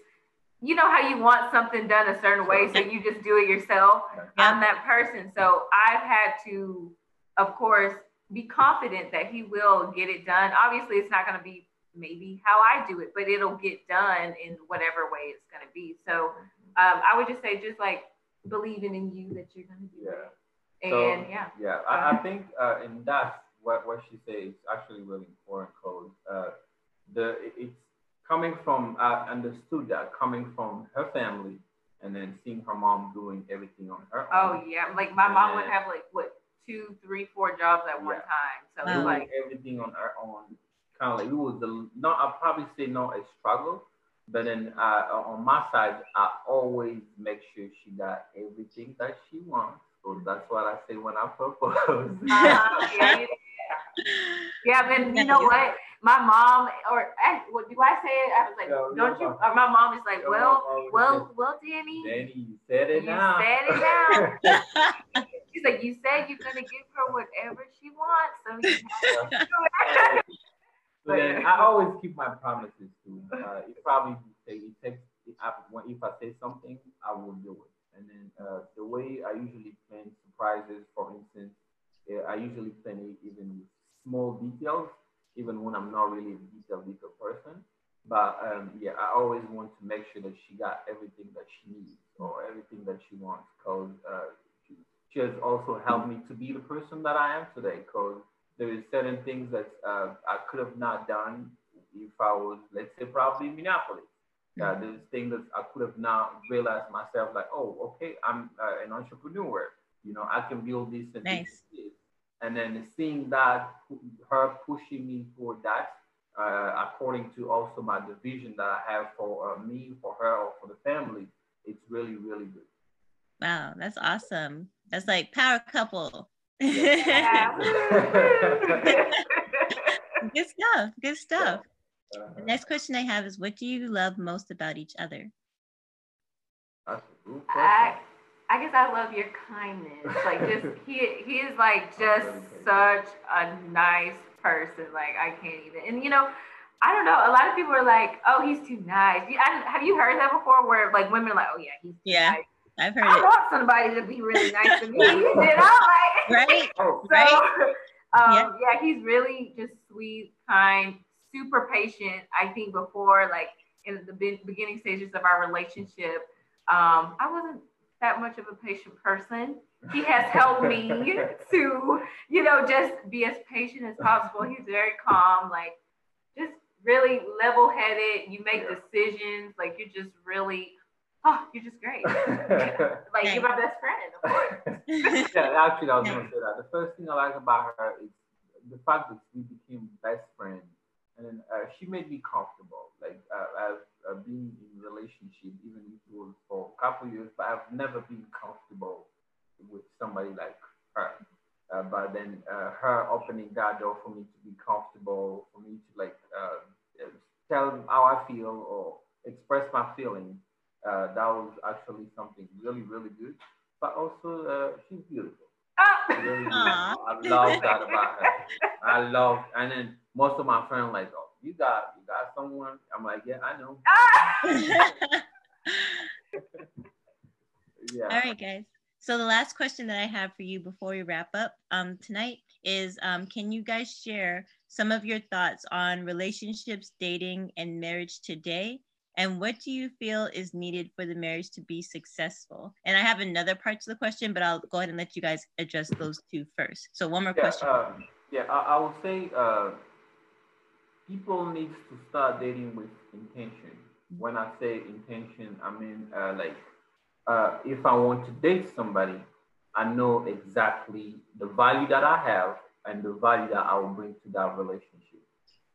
you know how you want something done a certain way, so you just do it yourself. I'm that person. So I've had to, of course, be confident that he will get it done. Obviously, it's not going to be maybe how I do it, but it'll get done in whatever way it's going to be. So um, I would just say, just like believing in you that you're going to do yeah. it. And so, yeah. Yeah, I, I think uh, in that, what, what she says is actually really important because uh, the, it's coming from, I understood that coming from her family and then seeing her mom doing everything on her oh, own. Oh, yeah. Like my and mom would have like, what, two, three, four jobs at yeah. one time. So doing like everything on her own kind of like it was the not I'll probably say not a struggle, but then uh, on my side, I always make sure she got everything that she wants. So that's what I say when I propose. uh, yeah, yeah, then you know what? My mom, or what do I say it? I was like, no, don't you? Or my mom is like, well, well, well, Danny. Danny, you said it you now. said it now. She's like, you said you're gonna give her whatever she wants, so you have so then I always keep my promises too. Uh, it probably say it takes if I say something, I will do it. And then uh, the way I usually plan surprises, for instance, I usually plan it even with small details, even when I'm not really a detail detail person. But um, yeah, I always want to make sure that she got everything that she needs or everything that she wants, because uh, she, she has also helped me to be the person that I am today. Because there is certain things that uh, I could have not done if I was, let's say, probably in Minneapolis. Uh, mm-hmm. there's things that I could have not realized myself, like, oh, okay, I'm uh, an entrepreneur. You know, I can build this and nice. this. And then seeing that, her pushing me toward that, uh, according to also my division that I have for uh, me, for her, or for the family, it's really, really good. Wow, that's awesome. That's like power couple. good stuff. Good stuff. The next question I have is what do you love most about each other? That's a good I, I guess I love your kindness. Like just he he is like just such a nice person. Like I can't even and you know, I don't know. A lot of people are like, "Oh, he's too nice." I, have you heard that before? Where like women are like, "Oh yeah, he's yeah." Nice. I've heard I it. want somebody to be really nice to me. you know, like right, so, right. Um, yeah. yeah, he's really just sweet, kind, super patient. I think before, like in the beginning stages of our relationship, um, I wasn't that much of a patient person. He has helped me to, you know, just be as patient as possible. He's very calm, like just really level headed. You make decisions, like you're just really oh, you're just great. like you're my best friend, of course. yeah, actually, I was gonna say that. The first thing I like about her is the fact that we became best friends, and then uh, she made me comfortable. Like uh, I've uh, been in relationship, even if it was for a couple years, but I've never been comfortable with somebody like her. Uh, but then uh, her opening that door for me to be comfortable, for me to like uh, tell how I feel or express my feelings uh, that was actually something really, really good. But also, uh, she's beautiful. Really beautiful. I love that about her. I love, and then most of my friends like, oh, you got, you got someone. I'm like, yeah, I know. yeah. All right, guys. So the last question that I have for you before we wrap up um, tonight is, um, can you guys share some of your thoughts on relationships, dating, and marriage today And what do you feel is needed for the marriage to be successful? And I have another part to the question, but I'll go ahead and let you guys address those two first. So one more yeah, question. Uh, yeah, I, I would say uh, people need to start dating with intention. When I say intention, I mean uh, like uh, if I want to date somebody, I know exactly the value that I have and the value that I will bring to that relationship.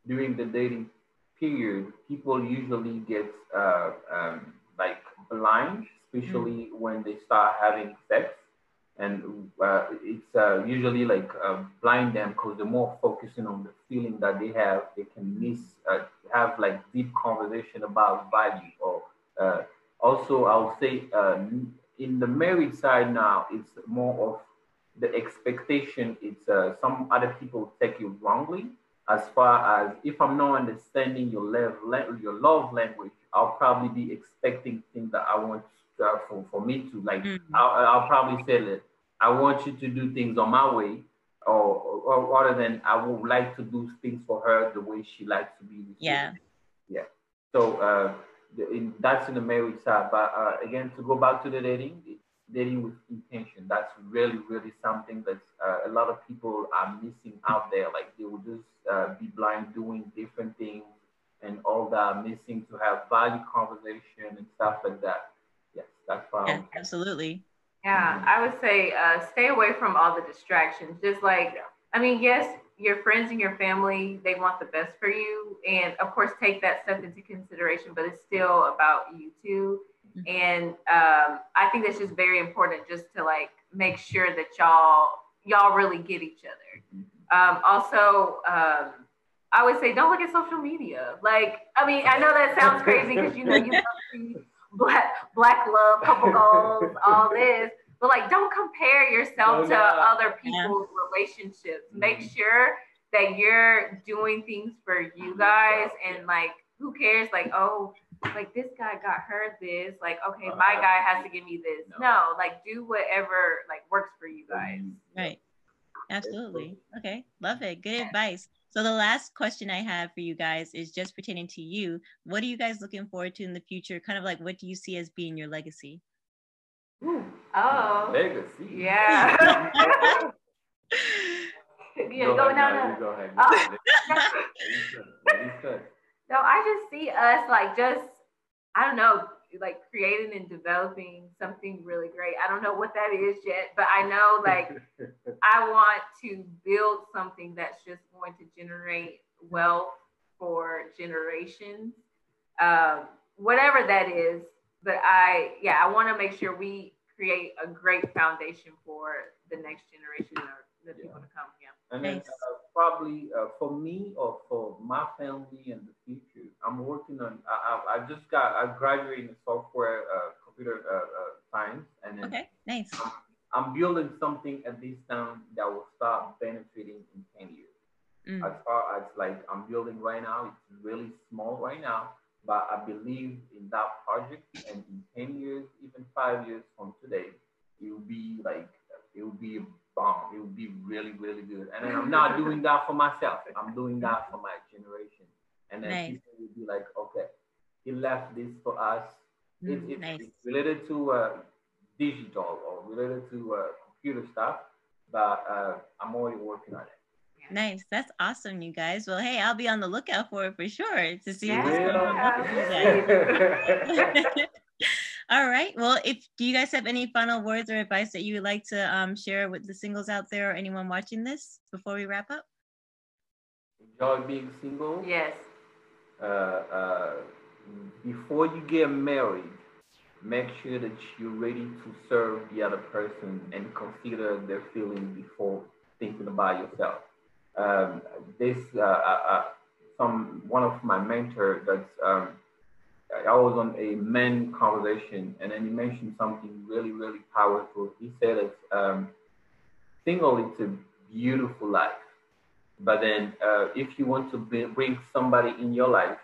During the dating period, people usually get uh, um, like blind, especially mm. when they start having sex. And uh, it's uh, usually like uh, blind them because they're more focusing on the feeling that they have. They can miss, uh, have like deep conversation about value. Or uh, also, I would say in the married side now, it's more of the expectation. It's some other people take it wrongly as far as if I'm not understanding your love, your love language, I'll probably be expecting things that I want uh, for, for me to like. Mm-hmm. I'll, I'll, probably say that I want you to do things on my way, or, or, rather than I would like to do things for her the way she likes to be. Yeah. Yeah. So uh, the, in, that's in the marriage side. But uh, again, to go back to the dating, dating with intention. That's really, really something that uh, a lot of people are missing out there. Like they will just uh, be blind doing different things and all that, missing to have value conversation and stuff like that. Yes, that's why. Yeah, absolutely. Yeah, I would say uh, stay away from all the distractions. Just like, I mean, yes, your friends and your family, they want the best for you. And of course, take that stuff into consideration, but it's still about you too Mm-hmm. And um, I think that's just very important just to like make sure that y'all y'all really get each other. Mm-hmm. Um, also, um, I would say don't look at social media. Like, I mean, I know that sounds crazy because you know you see black black love, couple goals, all this, but like don't compare yourself to other people's yeah. relationships. Make mm-hmm. sure that you're doing things for you guys and like who cares? Like, oh, like this guy got her this. Like, okay, uh, my guy has to give me this. No. no, like do whatever like works for you guys. Right. Absolutely. Okay. Love it. Good advice. So the last question I have for you guys is just pertaining to you. What are you guys looking forward to in the future? Kind of like what do you see as being your legacy? Ooh. Oh. Legacy. Yeah. yeah, go, go now. Go ahead. Oh. So I just see us like just, I don't know, like creating and developing something really great. I don't know what that is yet, but I know like I want to build something that's just going to generate wealth for generations, um, whatever that is. But I, yeah, I want to make sure we create a great foundation for the next generation or the people to come. And then uh, probably uh, for me or for my family in the future, I'm working on. I, I, I just got I graduated in software uh, computer uh, uh, science, and then okay, nice. I'm, I'm, building something at this time that will start benefiting in ten years. Mm. As far as like I'm building right now, it's really small right now, but I believe in that project, and in ten years, even five years from today, it will be like it will be bomb. It would be really, really good. And I'm not doing that for myself. I'm doing that for my generation. And then nice. people will be like, okay, he left this for us. Mm, it, nice. It's related to uh, digital or related to uh, computer stuff, but uh, I'm already working on it. Nice. That's awesome, you guys. Well, hey, I'll be on the lookout for it for sure to see yeah. what's going on. All right. Well, if do you guys have any final words or advice that you would like to um, share with the singles out there or anyone watching this before we wrap up? Enjoy being single. Yes. Uh, uh, before you get married, make sure that you're ready to serve the other person and consider their feelings before thinking about yourself. Um, this, uh, uh, uh some one of my mentors that's um, I was on a men conversation, and then he mentioned something really, really powerful. He said that um, single is a beautiful life, but then uh, if you want to bring somebody in your life,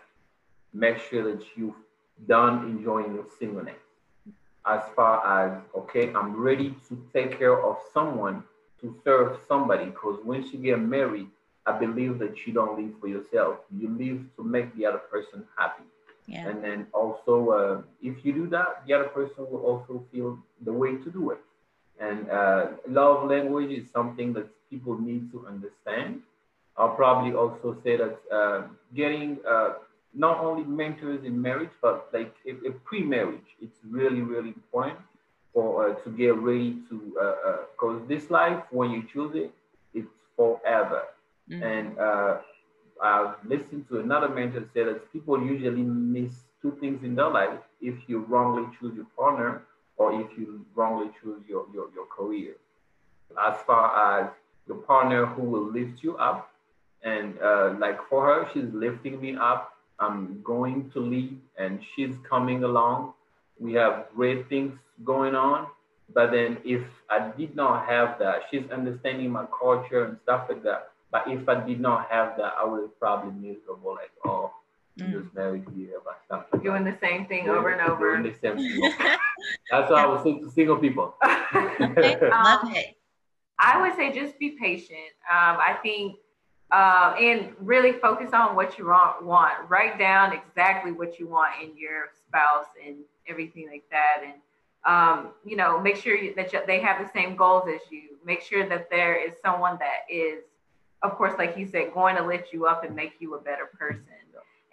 make sure that you've done enjoying your singleness. As far as okay, I'm ready to take care of someone to serve somebody, because once you get married, I believe that you don't live for yourself. You live to make the other person happy. Yeah. And then also, uh, if you do that, the other person will also feel the way to do it. And uh, love language is something that people need to understand. I'll probably also say that uh, getting uh, not only mentors in marriage, but like a, a pre-marriage, it's really, really important for uh, to get ready to, because uh, this life, when you choose it, it's forever. Mm-hmm. And I've listened to another mentor say that people usually miss two things in their life if you wrongly choose your partner or if you wrongly choose your, your, your career. As far as your partner who will lift you up, and uh, like for her, she's lifting me up. I'm going to lead, and she's coming along. We have great things going on. But then, if I did not have that, she's understanding my culture and stuff like that but if I did not have that, I would have probably miserable, like, oh, mm. just married here, but stuff like Doing that. the same thing doing, over and over. Doing the same thing. That's what I would say to single people. Love it. I would say just be patient. Um, I think, uh, and really focus on what you want. Write down exactly what you want in your spouse and everything like that. And, um, you know, make sure you, that you, they have the same goals as you. Make sure that there is someone that is of course, like you said, going to lift you up and make you a better person.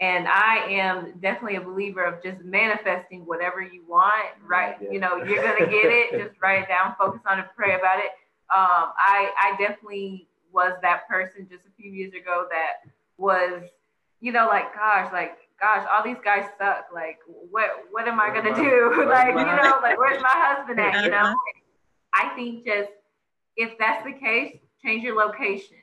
And I am definitely a believer of just manifesting whatever you want, right? Yeah. You know, you're gonna get it. just write it down, focus on it, pray about it. Um, I I definitely was that person just a few years ago that was, you know, like gosh, like gosh, all these guys suck. Like, what what am I gonna do? like, you know, like where's my husband at? You know. I think just if that's the case, change your location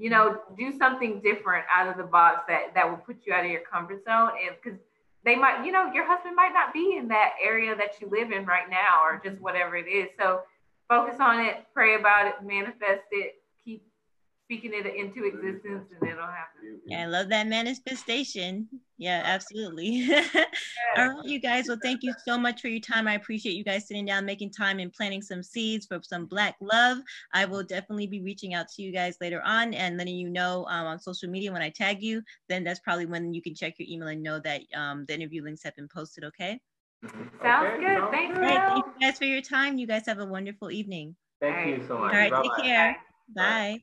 you know, do something different out of the box that that will put you out of your comfort zone. And because they might, you know, your husband might not be in that area that you live in right now, or just whatever it is. So focus on it, pray about it, manifest it, speaking it into existence and it'll happen. Yeah, I love that manifestation. Yeah, absolutely. All right, you guys. Well, thank you so much for your time. I appreciate you guys sitting down, making time, and planting some seeds for some Black love. I will definitely be reaching out to you guys later on and letting you know um, on social media when I tag you. Then that's probably when you can check your email and know that um, the interview links have been posted. Okay. Sounds okay, good. Thanks. All right, thank you guys for your time. You guys have a wonderful evening. Thank you so much. All right, Bye-bye. take care. Bye. Bye.